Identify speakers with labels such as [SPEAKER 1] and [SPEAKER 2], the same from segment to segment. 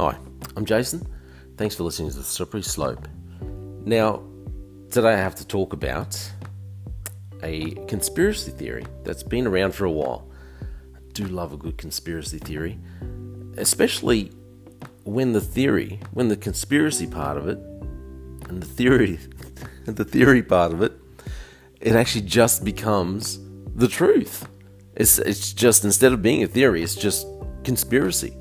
[SPEAKER 1] Hi, I'm Jason. Thanks for listening to The Slippery Slope. Now, today I have to talk about a conspiracy theory that's been around for a while. I do love a good conspiracy theory, especially when the theory, when the conspiracy part of it, and the theory, the theory part of it, it actually just becomes the truth. It's it's just instead of being a theory, it's just conspiracy.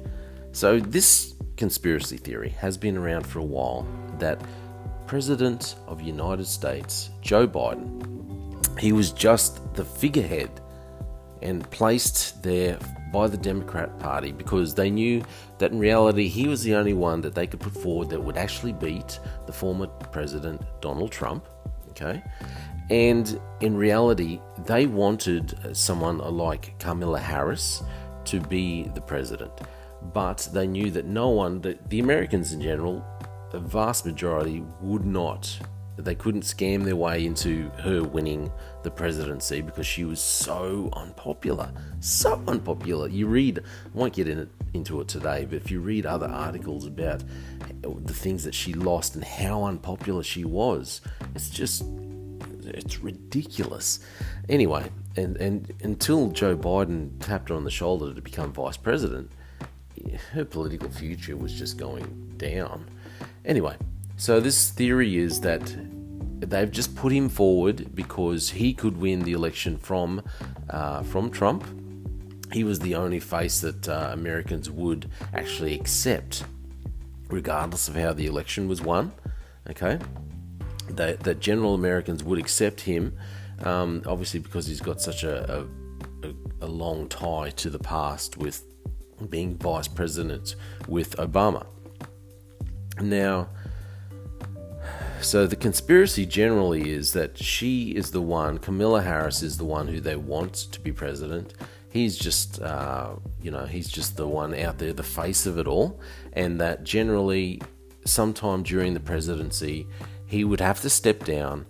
[SPEAKER 1] So this conspiracy theory has been around for a while that President of United States Joe Biden he was just the figurehead and placed there by the Democrat Party because they knew that in reality he was the only one that they could put forward that would actually beat the former president Donald Trump. Okay. And in reality, they wanted someone like Kamala Harris to be the president. But they knew that no one, the Americans in general, a vast majority would not they couldn't scam their way into her winning the presidency because she was so unpopular. So unpopular. You read, I won't get in into it today, but if you read other articles about the things that she lost and how unpopular she was, it's just, it's ridiculous. Anyway, and, and until Joe Biden tapped her on the shoulder to become vice president, her political future was just going down. Anyway, so this theory is that they've just put him forward because he could win the election from uh, from Trump. He was the only face that uh, Americans would actually accept, regardless of how the election was won. Okay, that that general Americans would accept him, um, obviously because he's got such a, a, a long tie to the past with being vice president with Obama. Now so the conspiracy generally is that she is the one, Kamala Harris is the one who they want to be president. He's just, uh, you know, he's just the one out there, the face of it all, and that generally, sometime during the presidency, he would have to step down,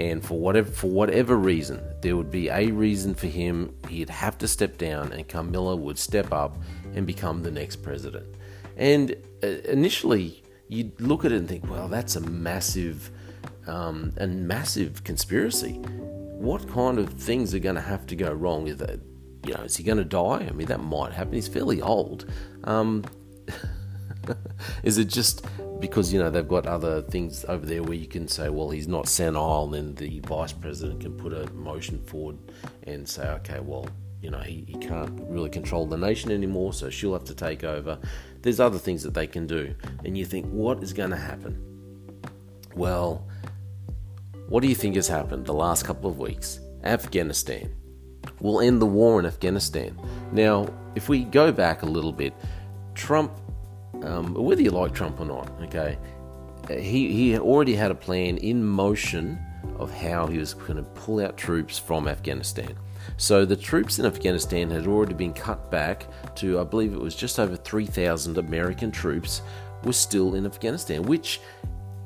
[SPEAKER 1] and for whatever for whatever reason, there would be a reason for him. He'd have to step down, and Kamala would step up and become the next president. And uh, initially, you'd look at it and think, well, that's a massive, um, a massive conspiracy. What kind of things are going to have to go wrong? Is that, you know, is he going to die? I mean, that might happen. He's fairly old. Um, is it just because you know they've got other things over there where you can say, well, he's not senile, and then the vice president can put a motion forward and say, okay, well, you know, he, he can't really control the nation anymore, so she'll have to take over. There's other things that they can do. And you think, what is going to happen? Well, what do you think has happened the last couple of weeks? Afghanistan. We'll end the war in Afghanistan. Now, if we go back a little bit, Trump, um, whether you like Trump or not, okay, he, he already had a plan in motion of how he was going to pull out troops from Afghanistan. So the troops in Afghanistan had already been cut back to, I believe it was just over 3,000 American troops were still in Afghanistan, which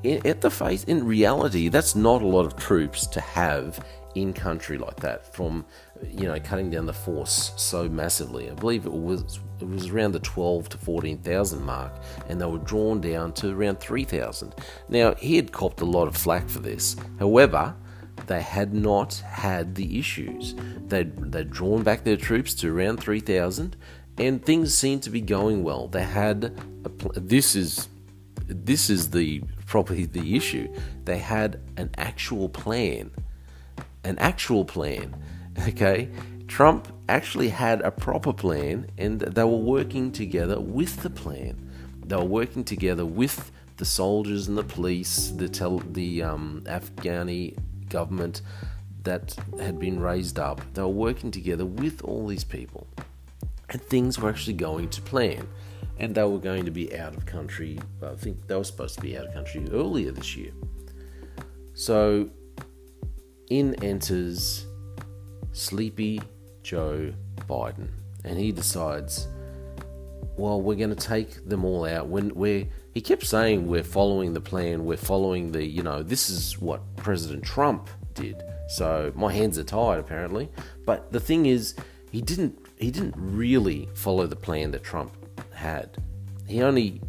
[SPEAKER 1] at the face, in reality, that's not a lot of troops to have in country like that from you know cutting down the force so massively. I believe it was it was around the 12 to 14,000 mark and they were drawn down to around 3,000. Now, he had copped a lot of flack for this. However, they had not had the issues. They'd, they'd drawn back their troops to around 3,000 and things seemed to be going well. They had pl- this is this is the probably the issue. They had an actual plan. An actual plan. Okay? Trump actually had a proper plan and they were working together with the plan. They were working together with the soldiers and the police, the tel- the um, Afghani government that had been raised up. They were working together with all these people, and things were actually going to plan. And they were going to be out of country. I think they were supposed to be out of country earlier this year. So, in enters Sleepy Joe Biden, and he decides, well, we're going to take them all out. When we're he kept saying we're following the plan, we're following the, you know, this is what President Trump did. So my hands are tied apparently. But the thing is, he didn't he didn't really follow the plan that Trump had. He only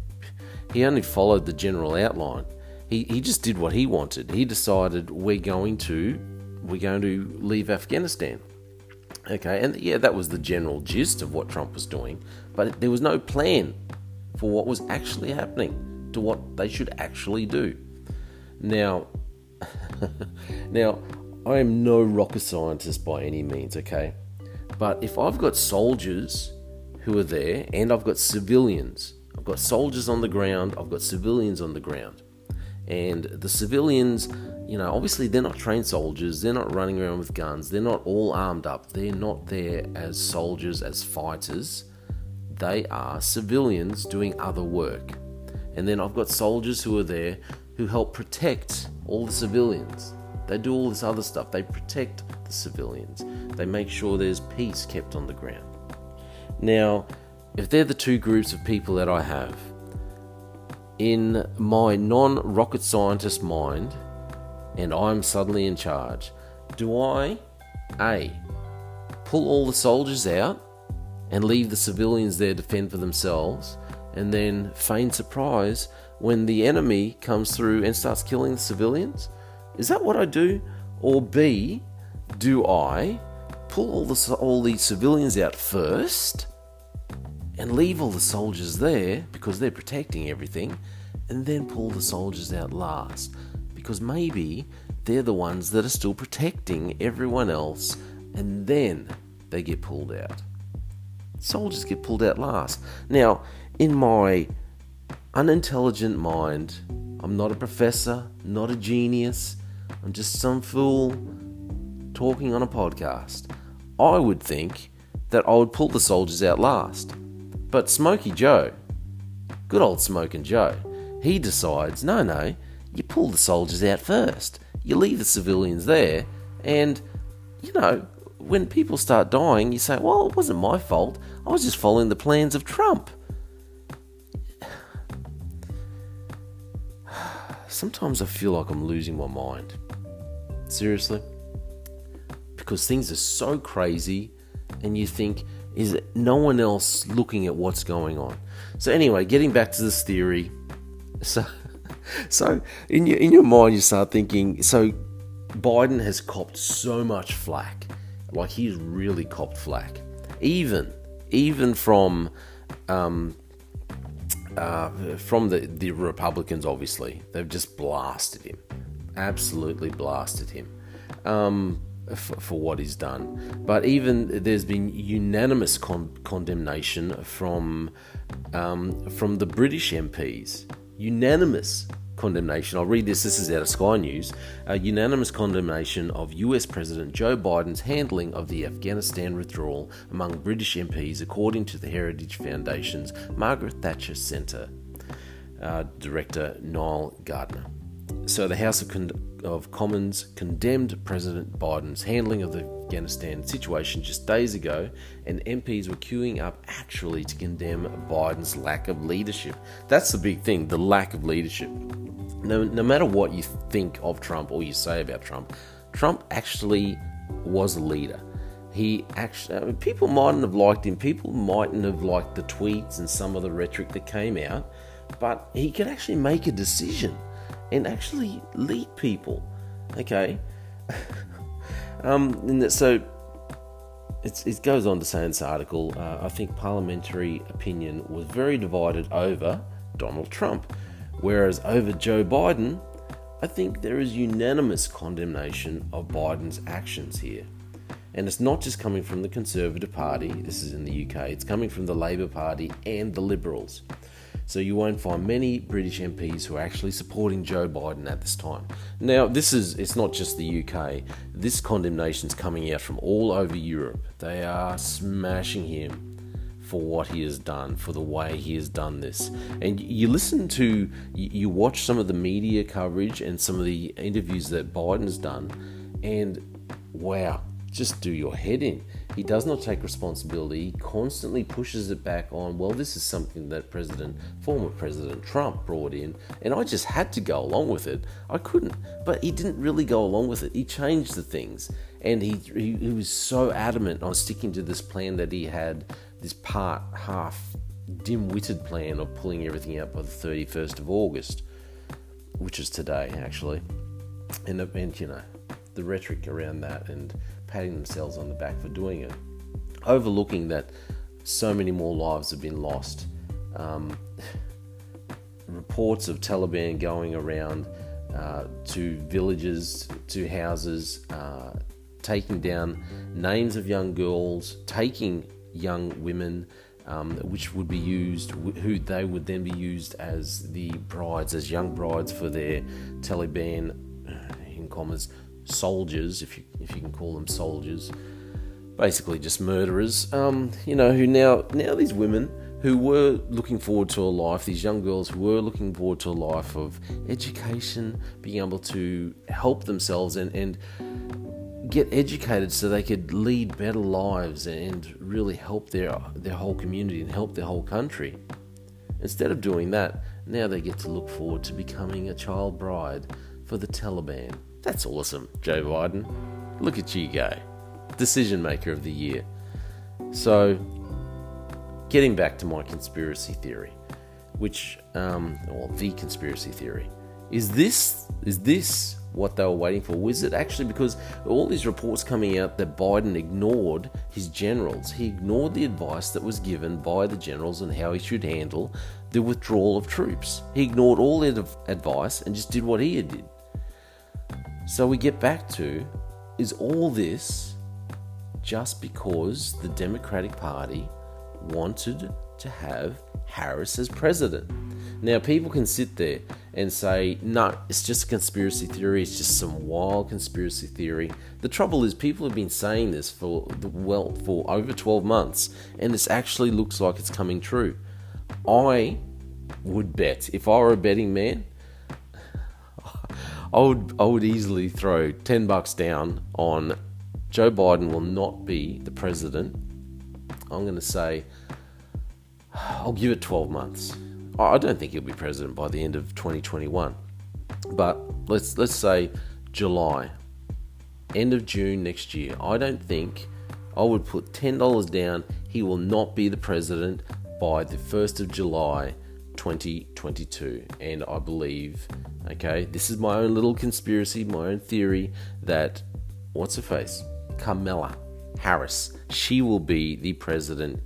[SPEAKER 1] He only followed the general outline. He, he just did what he wanted. He decided we're going to we're going to leave Afghanistan. Okay, and yeah, that was the general gist of what Trump was doing, but there was no plan for what was actually happening, to what they should actually do. Now, now, I am no rocket scientist by any means, okay? But if I've got soldiers who are there and I've got civilians, I've got soldiers on the ground, I've got civilians on the ground, and the civilians, you know, obviously they're not trained soldiers, they're not running around with guns, they're not all armed up, they're not there as soldiers, as fighters. They are civilians doing other work. And then I've got soldiers who are there who help protect all the civilians. They do all this other stuff. They protect the civilians. They make sure there's peace kept on the ground. Now, if they're the two groups of people that I have, in my non rocket scientist mind, and I'm suddenly in charge, do I, A, pull all the soldiers out and leave the civilians there to fend for themselves, and then feign surprise when the enemy comes through and starts killing the civilians? Is that what I do? Or B, do I pull all the all the civilians out first and leave all the soldiers there because they're protecting everything, and then pull the soldiers out last because maybe they're the ones that are still protecting everyone else, and then they get pulled out. Soldiers get pulled out last. Now, in my unintelligent mind. I'm not a professor, not a genius. I'm just some fool talking on a podcast. I would think that I would pull the soldiers out last. But Smokey Joe, good old Smoking Joe, he decides no, no, you pull the soldiers out first. You leave the civilians there, and, you know, when people start dying, you say, well, it wasn't my fault. I was just following the plans of Trump. sometimes I feel like I'm losing my mind. Seriously. Because things are so crazy, and you think, is no one else looking at what's going on? So, anyway, getting back to this theory. So, so in your, in your mind, you start thinking, so Biden has copped so much flack. Like, he's really copped flack. Even, even from um, uh, from the, the Republicans, obviously. They've just blasted him. Absolutely blasted him um, for, for, what he's done. But even there's been unanimous con- condemnation from, um, from the British MPs. Unanimous condemnation. I'll read this. This is out of Sky News. A unanimous condemnation of US President Joe Biden's handling of the Afghanistan withdrawal among British MPs, according to the Heritage Foundation's Margaret Thatcher Centre uh, Director Nile Gardiner. So the House of, Con- of Commons condemned President Biden's handling of the Afghanistan situation just days ago, and MPs were queuing up actually to condemn Biden's lack of leadership. That's the big thing the lack of leadership. No, no matter what you think of Trump or you say about Trump, Trump actually was a leader. He actually, I mean, people mightn't have liked him, people mightn't have liked the tweets and some of the rhetoric that came out, but he could actually make a decision and actually lead people. Okay, um, and so it goes on to say in this article, uh, I think parliamentary opinion was very divided over Donald Trump, whereas over Joe Biden, I think there is unanimous condemnation of Biden's actions here. And it's not just coming from the Conservative Party, this is in the UK, it's coming from the Labour Party and the Liberals. So you won't find many British MPs who are actually supporting Joe Biden at this time. Now, this is it's not just the UK. This condemnation is coming out from all over Europe. They are smashing him for what he has done, for the way he has done this. And you listen to, you watch some of the media coverage and some of the interviews that Biden's done, and wow, just do your head in. He does not take responsibility. He constantly pushes it back on, well, this is something that President, former President Trump brought in, and I just had to go along with it. I couldn't, but he didn't really go along with it. He changed the things, and he, he, he was so adamant on sticking to this plan that he had, this part half dim-witted plan of pulling everything out by the 31st of August, which is today actually, and, and you know the rhetoric around that and patting themselves on the back for doing it, overlooking that so many more lives have been lost. Um, reports of Taliban going around uh, to villages, to houses, uh, taking down names of young girls, taking young women, um, which would be used, who they would then be used as the brides, as young brides for their Taliban, in commas, soldiers, if you if you can call them soldiers, basically just murderers. Um, you know, who now now these women who were looking forward to a life, these young girls who were looking forward to a life of education, being able to help themselves and, and get educated so they could lead better lives and really help their their whole community and help their whole country. Instead of doing that, now they get to look forward to becoming a child bride for the Taliban. That's awesome, Joe Biden. Look at you go. Decision maker of the year. So, getting back to my conspiracy theory, which, um, or the conspiracy theory, is this is this what they were waiting for? Was it actually because all these reports coming out that Biden ignored his generals? He ignored the advice that was given by the generals on how he should handle the withdrawal of troops. He ignored all their advice and just did what he did. So we get back to is all this just because the Democratic Party wanted to have Harris as president? Now, people can sit there and say, no, it's just a conspiracy theory, it's just some wild conspiracy theory. The trouble is, people have been saying this for, well, for over 12 months, and this actually looks like it's coming true. I would bet, if I were a betting man, I would, I would easily throw 10 bucks down on Joe Biden will not be the president. I'm going to say, I'll give it 12 months. I don't think he'll be president by the end of 2021. But let's let's say July, end of June next year. I don't think I would put ten dollars down. He will not be the president by the first of July, 2022. And I believe, okay, this is my own little conspiracy, my own theory that what's her face, Kamala Harris, she will be the president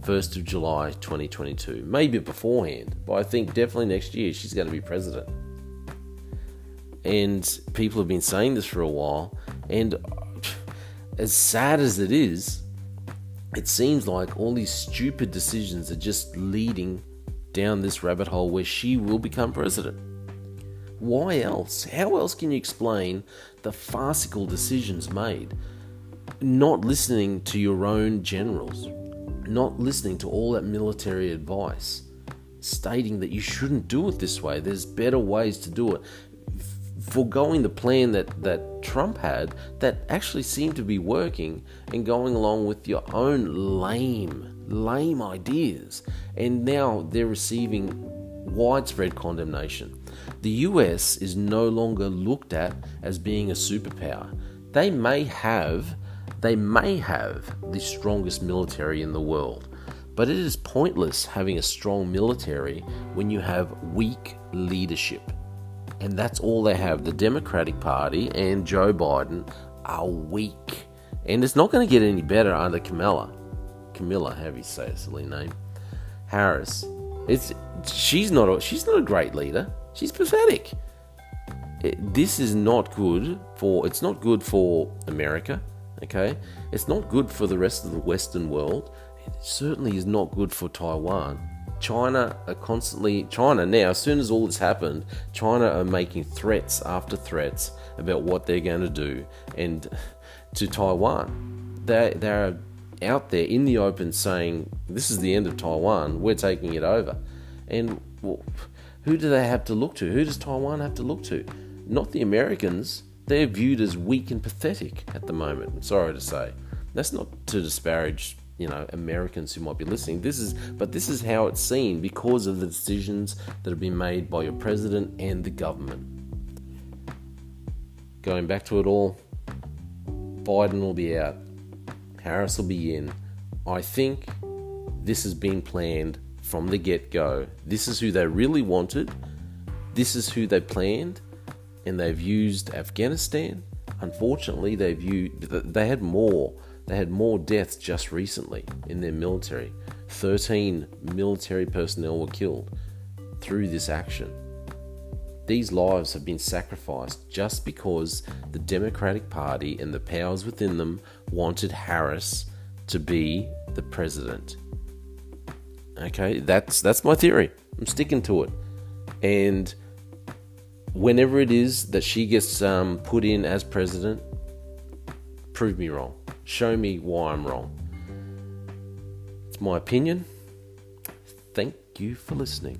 [SPEAKER 1] 1st of July 2022. Maybe beforehand, but I think definitely next year she's going to be president. And people have been saying this for a while, and as sad as it is, it seems like all these stupid decisions are just leading down this rabbit hole where she will become president. Why else? How else can you explain the farcical decisions made? Not listening to your own generals, not listening to all that military advice, stating that you shouldn't do it this way. There's better ways to do it. Foregoing the plan that, that Trump had that actually seemed to be working and going along with your own lame, lame ideas. And now they're receiving widespread condemnation. The US is no longer looked at as being a superpower. They may have they may have the strongest military in the world, but it is pointless having a strong military when you have weak leadership. And that's all they have. The Democratic Party and Joe Biden are weak. And it's not going to get any better under Camilla. Camilla, do you say a silly name? Harris. It's she's not a, she's not a great leader. She's pathetic. It, this is not good for it's not good for America. Okay, it's not good for the rest of the Western world. It certainly is not good for Taiwan. China are constantly China now. As soon as all this happened, China are making threats after threats about what they're going to do, and to Taiwan, they they're out there in the open saying this is the end of Taiwan. We're taking it over, and well, who do they have to look to? Who does Taiwan have to look to? Not the Americans they're viewed as weak and pathetic at the moment. Sorry to say. That's not to disparage, you know, Americans who might be listening. This is but this is how it's seen because of the decisions that have been made by your president and the government. Going back to it all, Biden will be out. Harris will be in. I think this has been planned from the get go. This is who they really wanted. This is who they planned, and they've used Afghanistan. Unfortunately, they've used, they had more. They had more deaths just recently in their military. 13 military personnel were killed through this action. These lives have been sacrificed just because the Democratic Party and the powers within them wanted Harris to be the president. Okay, that's that's my theory. I'm sticking to it. And whenever it is that she gets um, put in as president, prove me wrong. Show me why I'm wrong. It's my opinion. Thank you for listening.